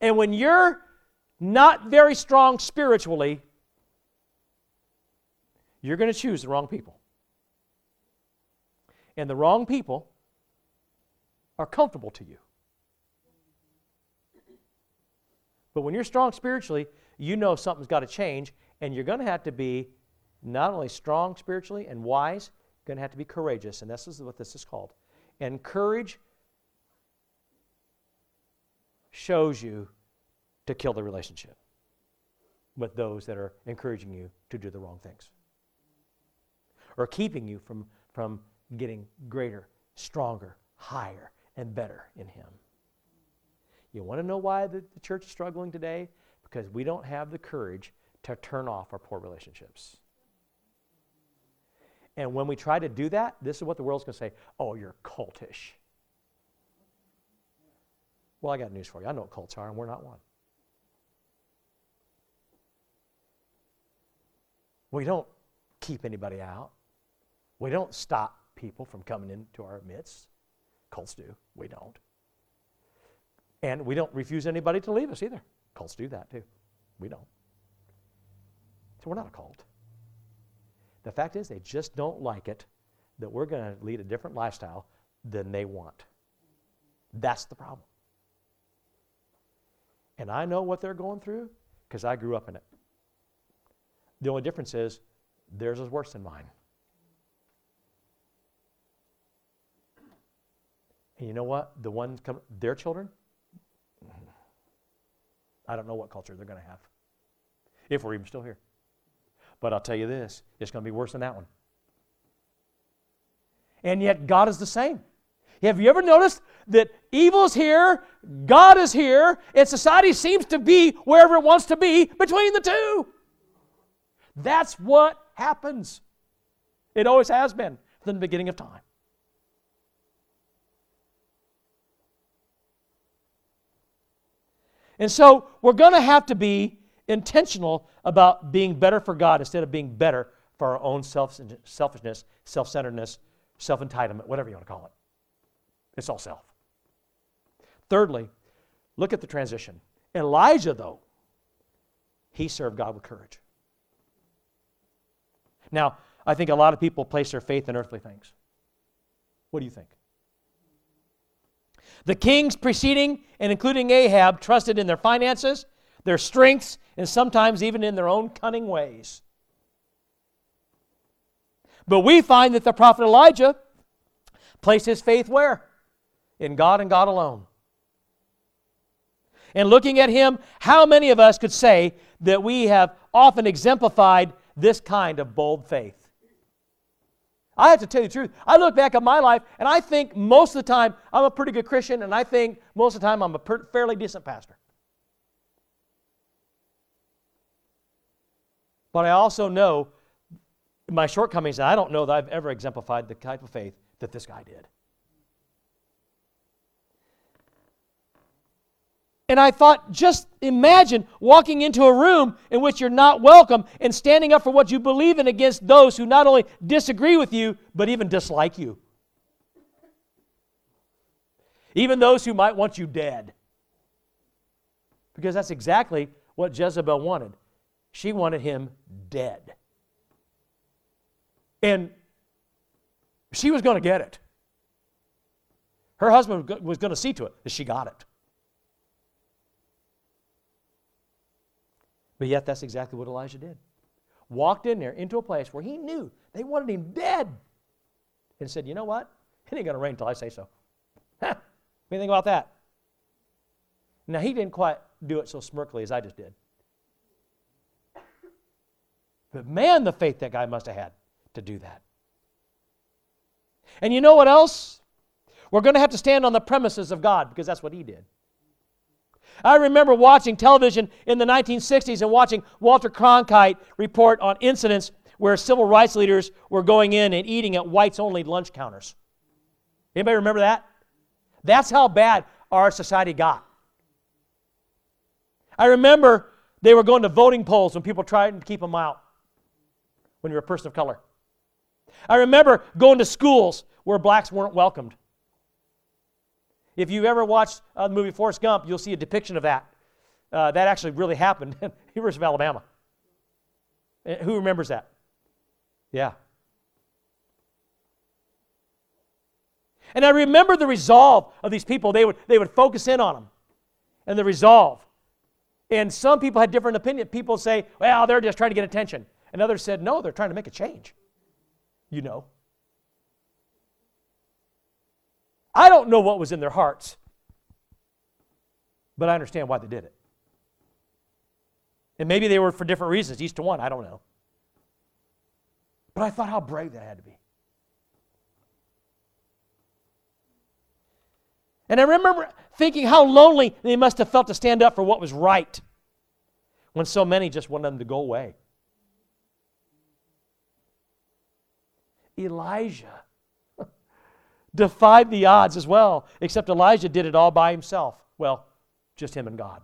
And when you're not very strong spiritually, you're going to choose the wrong people. And the wrong people are comfortable to you. But when you're strong spiritually, you know something's got to change, and you're going to have to be not only strong spiritually and wise, you're going to have to be courageous, and this is what this is called. And courage shows you to kill the relationship with those that are encouraging you to do the wrong things or keeping you from, from getting greater, stronger, higher, and better in Him. You want to know why the, the church is struggling today? Because we don't have the courage to turn off our poor relationships. And when we try to do that, this is what the world's going to say oh, you're cultish. Well, I got news for you. I know what cults are, and we're not one. We don't keep anybody out. We don't stop people from coming into our midst. Cults do. We don't. And we don't refuse anybody to leave us either. Cults do that too. We don't. So we're not a cult. The fact is, they just don't like it that we're going to lead a different lifestyle than they want. That's the problem. And I know what they're going through because I grew up in it. The only difference is theirs is worse than mine. And you know what? The ones come, their children, I don't know what culture they're going to have, if we're even still here. But I'll tell you this it's going to be worse than that one. And yet, God is the same. Have you ever noticed that evil is here, God is here, and society seems to be wherever it wants to be between the two? That's what happens. It always has been from the beginning of time. And so we're going to have to be intentional about being better for God instead of being better for our own self- selfishness, self centeredness, self entitlement, whatever you want to call it. It's all self. Thirdly, look at the transition. Elijah, though, he served God with courage. Now, I think a lot of people place their faith in earthly things. What do you think? The kings preceding and including Ahab trusted in their finances, their strengths, and sometimes even in their own cunning ways. But we find that the prophet Elijah placed his faith where? In God and God alone. And looking at him, how many of us could say that we have often exemplified this kind of bold faith? I have to tell you the truth. I look back at my life and I think most of the time I'm a pretty good Christian, and I think most of the time I'm a per- fairly decent pastor. But I also know my shortcomings, and I don't know that I've ever exemplified the type of faith that this guy did. And I thought, just imagine walking into a room in which you're not welcome and standing up for what you believe in against those who not only disagree with you, but even dislike you. Even those who might want you dead. Because that's exactly what Jezebel wanted. She wanted him dead. And she was going to get it. Her husband was going to see to it that she got it. But yet, that's exactly what Elijah did. Walked in there into a place where he knew they wanted him dead and said, You know what? It ain't going to rain until I say so. Huh. Think about that? Now, he didn't quite do it so smirkily as I just did. But man, the faith that guy must have had to do that. And you know what else? We're going to have to stand on the premises of God because that's what he did. I remember watching television in the 1960s and watching Walter Cronkite report on incidents where civil rights leaders were going in and eating at whites only lunch counters. Anybody remember that? That's how bad our society got. I remember they were going to voting polls when people tried to keep them out when you're a person of color. I remember going to schools where blacks weren't welcomed. If you've ever watched uh, the movie Forrest Gump, you'll see a depiction of that. Uh, that actually really happened in University of Alabama. Uh, who remembers that? Yeah. And I remember the resolve of these people. They would, they would focus in on them and the resolve. And some people had different opinion. People say, well, they're just trying to get attention. And others said, no, they're trying to make a change. You know. I don't know what was in their hearts, but I understand why they did it. And maybe they were for different reasons, each to one, I don't know. But I thought how brave that had to be. And I remember thinking how lonely they must have felt to stand up for what was right when so many just wanted them to go away. Elijah defied the odds as well, except Elijah did it all by himself. Well, just him and God.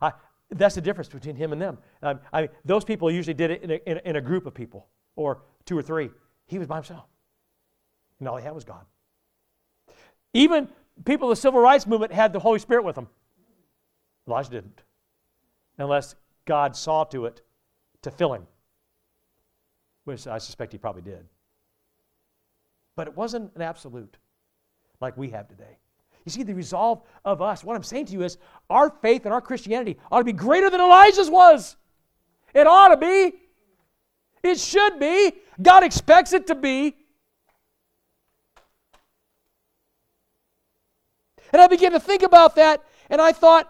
I, that's the difference between him and them. I mean, those people usually did it in a, in, a, in a group of people, or two or three. He was by himself. And all he had was God. Even people of the civil rights movement had the Holy Spirit with them. Elijah didn't, unless God saw to it to fill him, which I suspect he probably did. But it wasn't an absolute like we have today. You see, the resolve of us, what I'm saying to you is our faith and our Christianity ought to be greater than Elijah's was. It ought to be. It should be. God expects it to be. And I began to think about that, and I thought,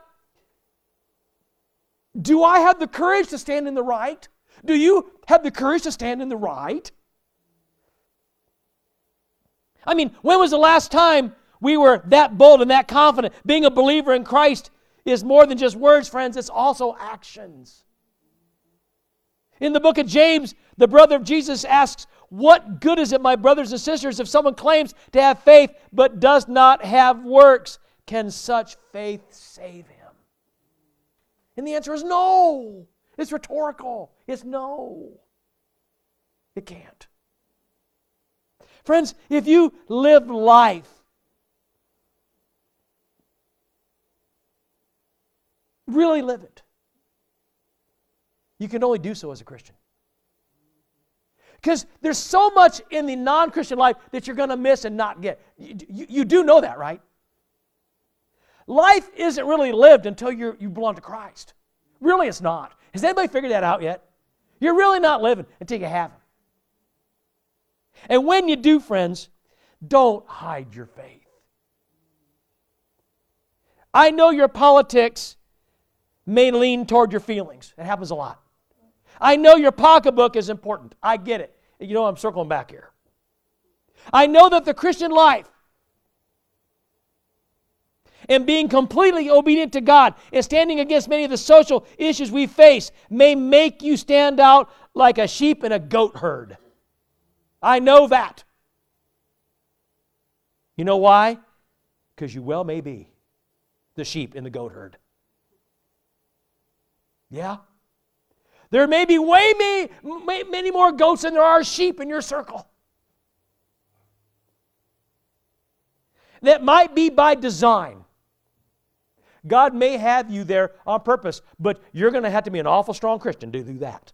do I have the courage to stand in the right? Do you have the courage to stand in the right? I mean, when was the last time we were that bold and that confident? Being a believer in Christ is more than just words, friends, it's also actions. In the book of James, the brother of Jesus asks, What good is it, my brothers and sisters, if someone claims to have faith but does not have works? Can such faith save him? And the answer is no. It's rhetorical. It's no. It can't. Friends, if you live life really live it, you can only do so as a Christian. Because there's so much in the non Christian life that you're going to miss and not get. You, you, you, do know that, right? Life isn't really lived until you you belong to Christ. Really, it's not. Has anybody figured that out yet? You're really not living until you have Him. And when you do, friends, don't hide your faith. I know your politics may lean toward your feelings. It happens a lot. I know your pocketbook is important. I get it. You know, I'm circling back here. I know that the Christian life and being completely obedient to God and standing against many of the social issues we face may make you stand out like a sheep in a goat herd. I know that. You know why? Because you well may be the sheep in the goat herd. Yeah? There may be way many, many more goats than there are sheep in your circle. That might be by design. God may have you there on purpose, but you're going to have to be an awful strong Christian to do that.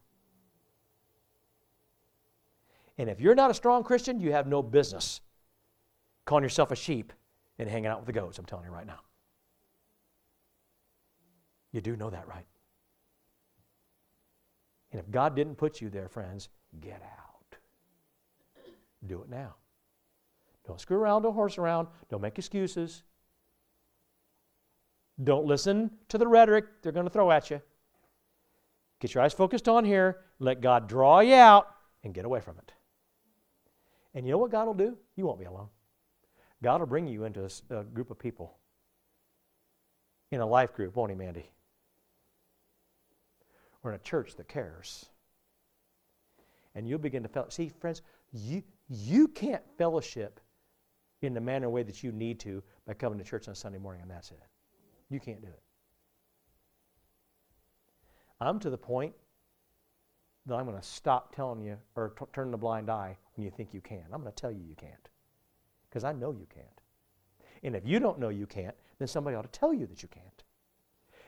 And if you're not a strong Christian, you have no business calling yourself a sheep and hanging out with the goats. I'm telling you right now. You do know that, right? And if God didn't put you there, friends, get out. Do it now. Don't screw around, don't horse around, don't make excuses. Don't listen to the rhetoric they're going to throw at you. Get your eyes focused on here, let God draw you out, and get away from it. And you know what God will do? You won't be alone. God will bring you into a, a group of people in a life group, won't He, Mandy? Or in a church that cares. And you'll begin to fellowship. See, friends, you, you can't fellowship in the manner and way that you need to by coming to church on Sunday morning, and that's it. You can't do it. I'm to the point that I'm going to stop telling you or t- turn the blind eye when you think you can. I'm going to tell you you can't because I know you can't. And if you don't know you can't, then somebody ought to tell you that you can't.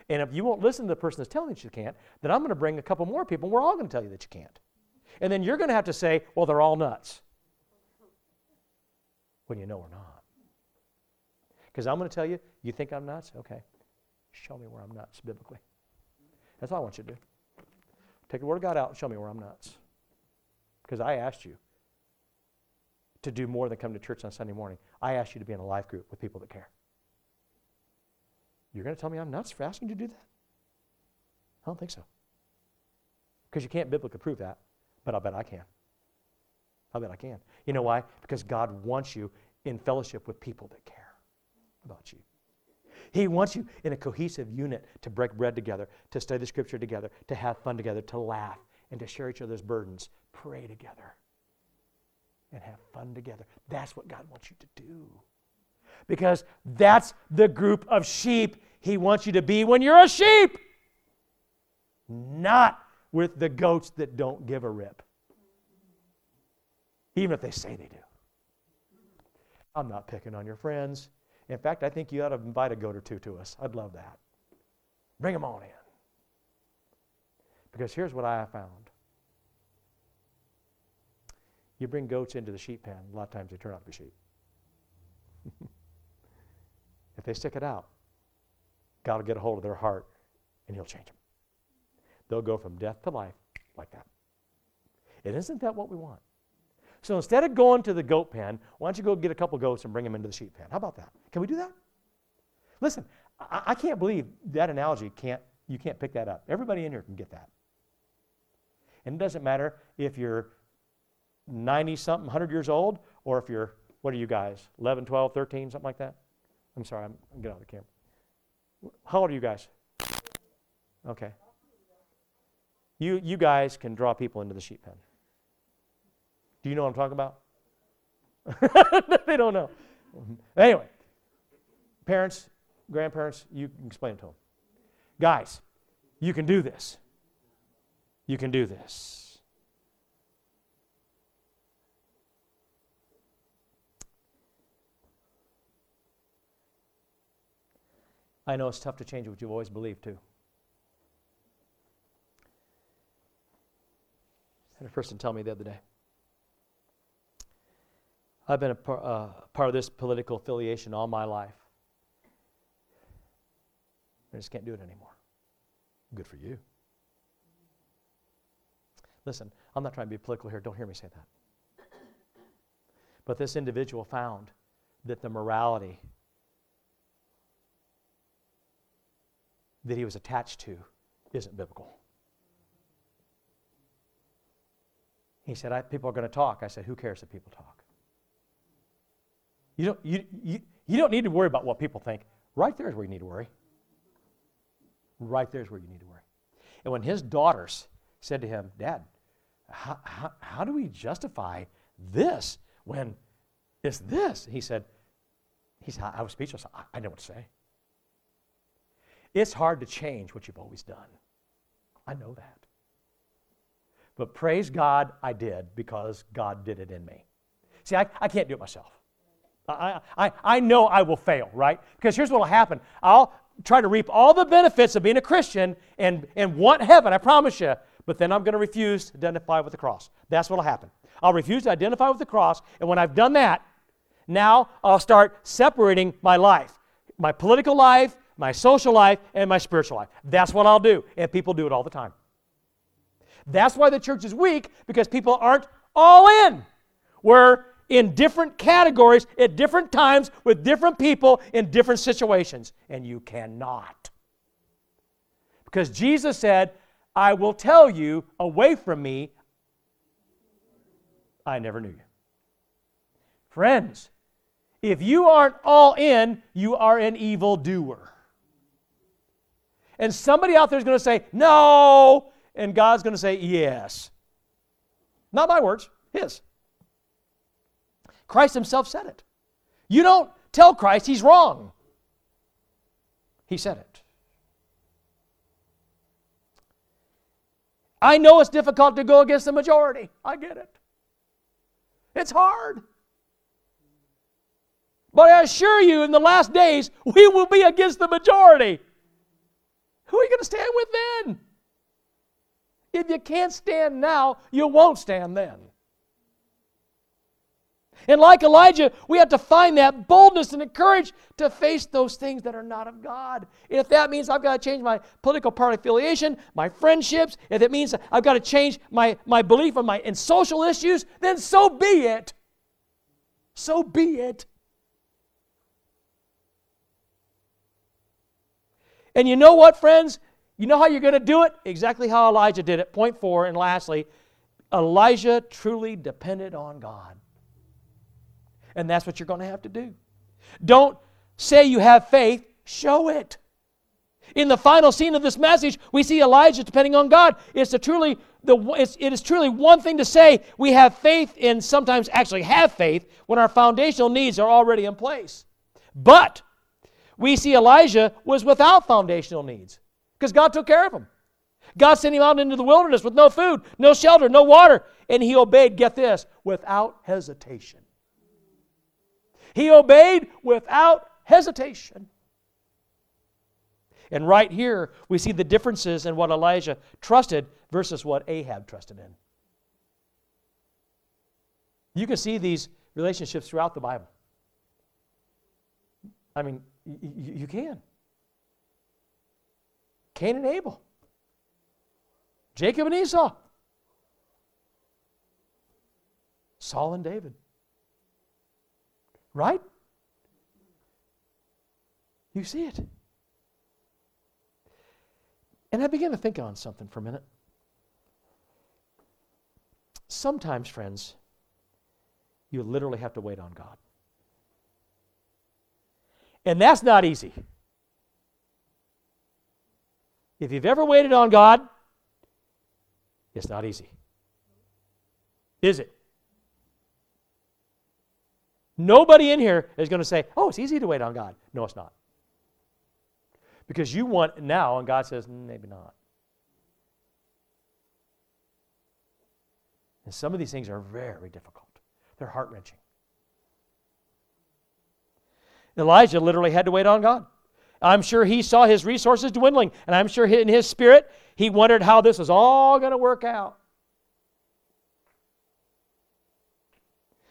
And if you won't listen to the person that's telling you that you can't, then I'm going to bring a couple more people and we're all going to tell you that you can't. And then you're going to have to say, well, they're all nuts. When you know we're not. Because I'm going to tell you, you think I'm nuts? Okay. Show me where I'm nuts biblically. That's all I want you to do. Take the Word of God out and show me where I'm nuts. Because I asked you to do more than come to church on Sunday morning. I ask you to be in a life group with people that care. You're going to tell me I'm nuts for asking you to do that? I don't think so. Because you can't biblically prove that, but I'll bet I can. I'll bet I can. You know why? Because God wants you in fellowship with people that care about you. He wants you in a cohesive unit to break bread together, to study the scripture together, to have fun together, to laugh, and to share each other's burdens, pray together, and have fun together. That's what God wants you to do. Because that's the group of sheep He wants you to be when you're a sheep, not with the goats that don't give a rip, even if they say they do. I'm not picking on your friends. In fact, I think you ought to invite a goat or two to us. I'd love that. Bring them on in. Because here's what I found you bring goats into the sheep pen, a lot of times they turn out to be sheep. if they stick it out, God will get a hold of their heart and He'll change them. They'll go from death to life like that. And isn't that what we want? So instead of going to the goat pen, why don't you go get a couple goats and bring them into the sheep pen? How about that? Can we do that? Listen, I, I can't believe that analogy can't you can't pick that up. Everybody in here can get that. And it doesn't matter if you're 90 something, 100 years old, or if you're, what are you guys, 11, 12, 13, something like that? I'm sorry, I'm, I'm getting out of the camera. How old are you guys? Okay. You, you guys can draw people into the sheep pen. Do you know what I'm talking about? they don't know. Anyway, parents, grandparents, you can explain it to them. Guys, you can do this. You can do this. I know it's tough to change what you've always believed too. Had a person tell me the other day. I've been a par, uh, part of this political affiliation all my life. I just can't do it anymore. Good for you. Listen, I'm not trying to be political here. Don't hear me say that. But this individual found that the morality that he was attached to isn't biblical. He said, People are going to talk. I said, Who cares if people talk? You don't, you, you, you don't need to worry about what people think. Right there is where you need to worry. Right there is where you need to worry. And when his daughters said to him, Dad, how, how, how do we justify this when it's this? He said, he said I was speechless. I, I know what to say. It's hard to change what you've always done. I know that. But praise God, I did because God did it in me. See, I, I can't do it myself. I, I, I know I will fail, right? Because here's what will happen I'll try to reap all the benefits of being a Christian and, and want heaven, I promise you, but then I'm going to refuse to identify with the cross. That's what will happen. I'll refuse to identify with the cross, and when I've done that, now I'll start separating my life my political life, my social life, and my spiritual life. That's what I'll do, and people do it all the time. That's why the church is weak, because people aren't all in. We're in different categories at different times with different people in different situations. And you cannot. Because Jesus said, I will tell you, away from me, I never knew you. Friends, if you aren't all in, you are an evil doer. And somebody out there is going to say, no, and God's going to say, yes. Not my words, His. Christ himself said it. You don't tell Christ he's wrong. He said it. I know it's difficult to go against the majority. I get it. It's hard. But I assure you, in the last days, we will be against the majority. Who are you going to stand with then? If you can't stand now, you won't stand then. And like Elijah, we have to find that boldness and the courage to face those things that are not of God. And if that means I've got to change my political party affiliation, my friendships, if it means I've got to change my, my belief on my, in social issues, then so be it. So be it. And you know what, friends? You know how you're going to do it? Exactly how Elijah did it. Point four, and lastly, Elijah truly depended on God. And that's what you're going to have to do. Don't say you have faith, show it. In the final scene of this message, we see Elijah depending on God. It's a truly the it's, it is truly one thing to say we have faith and sometimes actually have faith when our foundational needs are already in place. But we see Elijah was without foundational needs because God took care of him. God sent him out into the wilderness with no food, no shelter, no water, and he obeyed, get this, without hesitation. He obeyed without hesitation. And right here, we see the differences in what Elijah trusted versus what Ahab trusted in. You can see these relationships throughout the Bible. I mean, y- y- you can. Cain and Abel, Jacob and Esau, Saul and David. Right? You see it. And I began to think on something for a minute. Sometimes, friends, you literally have to wait on God. And that's not easy. If you've ever waited on God, it's not easy. Is it? Nobody in here is going to say, oh, it's easy to wait on God. No, it's not. Because you want now, and God says, maybe not. And some of these things are very difficult, they're heart wrenching. Elijah literally had to wait on God. I'm sure he saw his resources dwindling, and I'm sure in his spirit he wondered how this was all going to work out.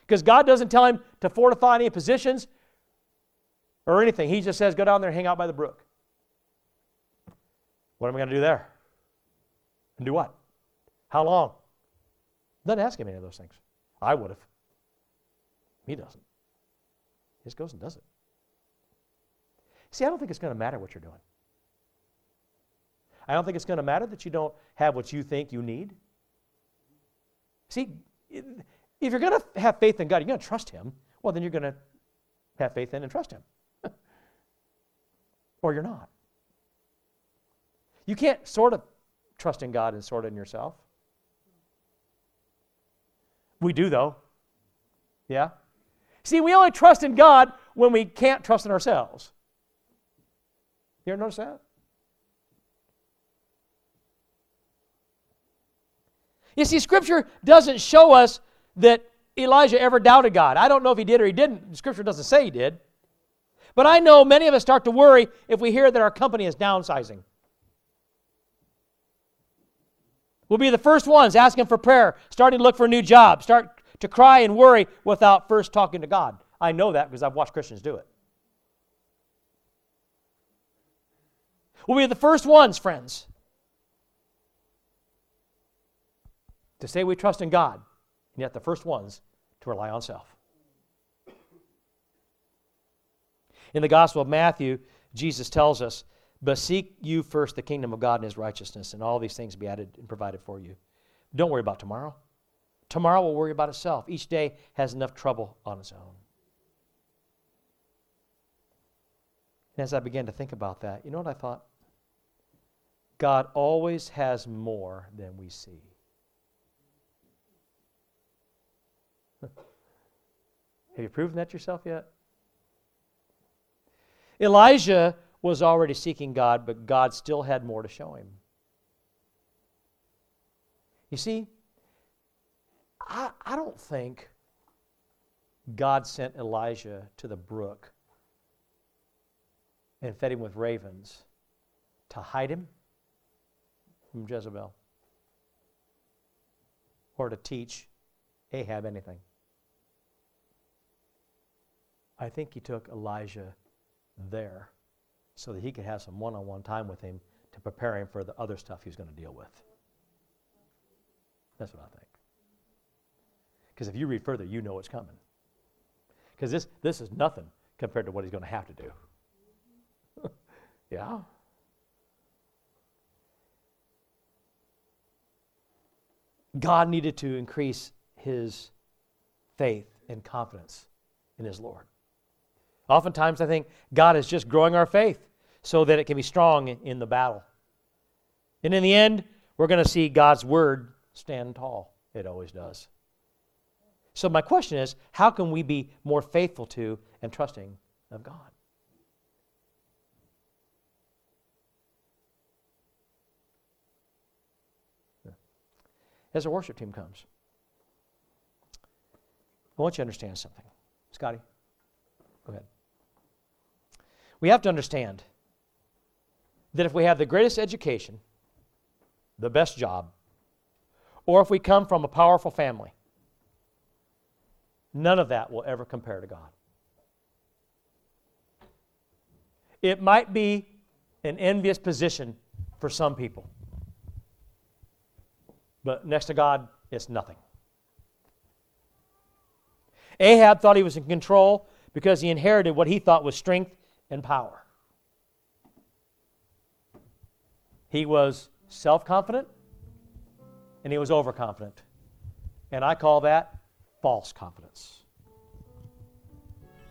Because God doesn't tell him to fortify any positions or anything. He just says, go down there and hang out by the brook. What am I going to do there? And do what? How long? Doesn't ask him any of those things. I would have. He doesn't. He just goes and does it. See, I don't think it's going to matter what you're doing. I don't think it's going to matter that you don't have what you think you need. See, if you're going to have faith in God, you're going to trust Him, well, then you're going to have faith in and trust Him. or you're not. You can't sort of trust in God and sort of in yourself. We do, though. Yeah? See, we only trust in God when we can't trust in ourselves. You ever notice that? You see, Scripture doesn't show us that Elijah ever doubted God. I don't know if he did or he didn't. Scripture doesn't say he did. But I know many of us start to worry if we hear that our company is downsizing. We'll be the first ones asking for prayer, starting to look for a new job, start to cry and worry without first talking to God. I know that because I've watched Christians do it. We'll be the first ones, friends, to say we trust in God, and yet the first ones to rely on self. In the Gospel of Matthew, Jesus tells us, But seek you first the kingdom of God and his righteousness, and all these things be added and provided for you. Don't worry about tomorrow. Tomorrow will worry about itself. Each day has enough trouble on its own. And as I began to think about that, you know what I thought? God always has more than we see. Have you proven that yourself yet? Elijah was already seeking God, but God still had more to show him. You see, I, I don't think God sent Elijah to the brook and fed him with ravens to hide him from Jezebel or to teach Ahab anything. I think he took Elijah there so that he could have some one on one time with him to prepare him for the other stuff he was going to deal with. That's what I think. Because if you read further, you know what's coming. Because this, this is nothing compared to what he's going to have to do. yeah? God needed to increase his faith and confidence in his Lord. Oftentimes, I think God is just growing our faith so that it can be strong in the battle. And in the end, we're going to see God's word stand tall. It always does. So, my question is how can we be more faithful to and trusting of God? As our worship team comes, I want you to understand something. Scotty, go ahead. We have to understand that if we have the greatest education, the best job, or if we come from a powerful family, none of that will ever compare to God. It might be an envious position for some people, but next to God, it's nothing. Ahab thought he was in control because he inherited what he thought was strength and power. He was self confident and he was overconfident. And I call that false confidence.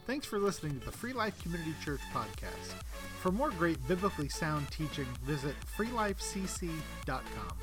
Thanks for listening to the Free Life Community Church podcast. For more great biblically sound teaching, visit freelifecc.com.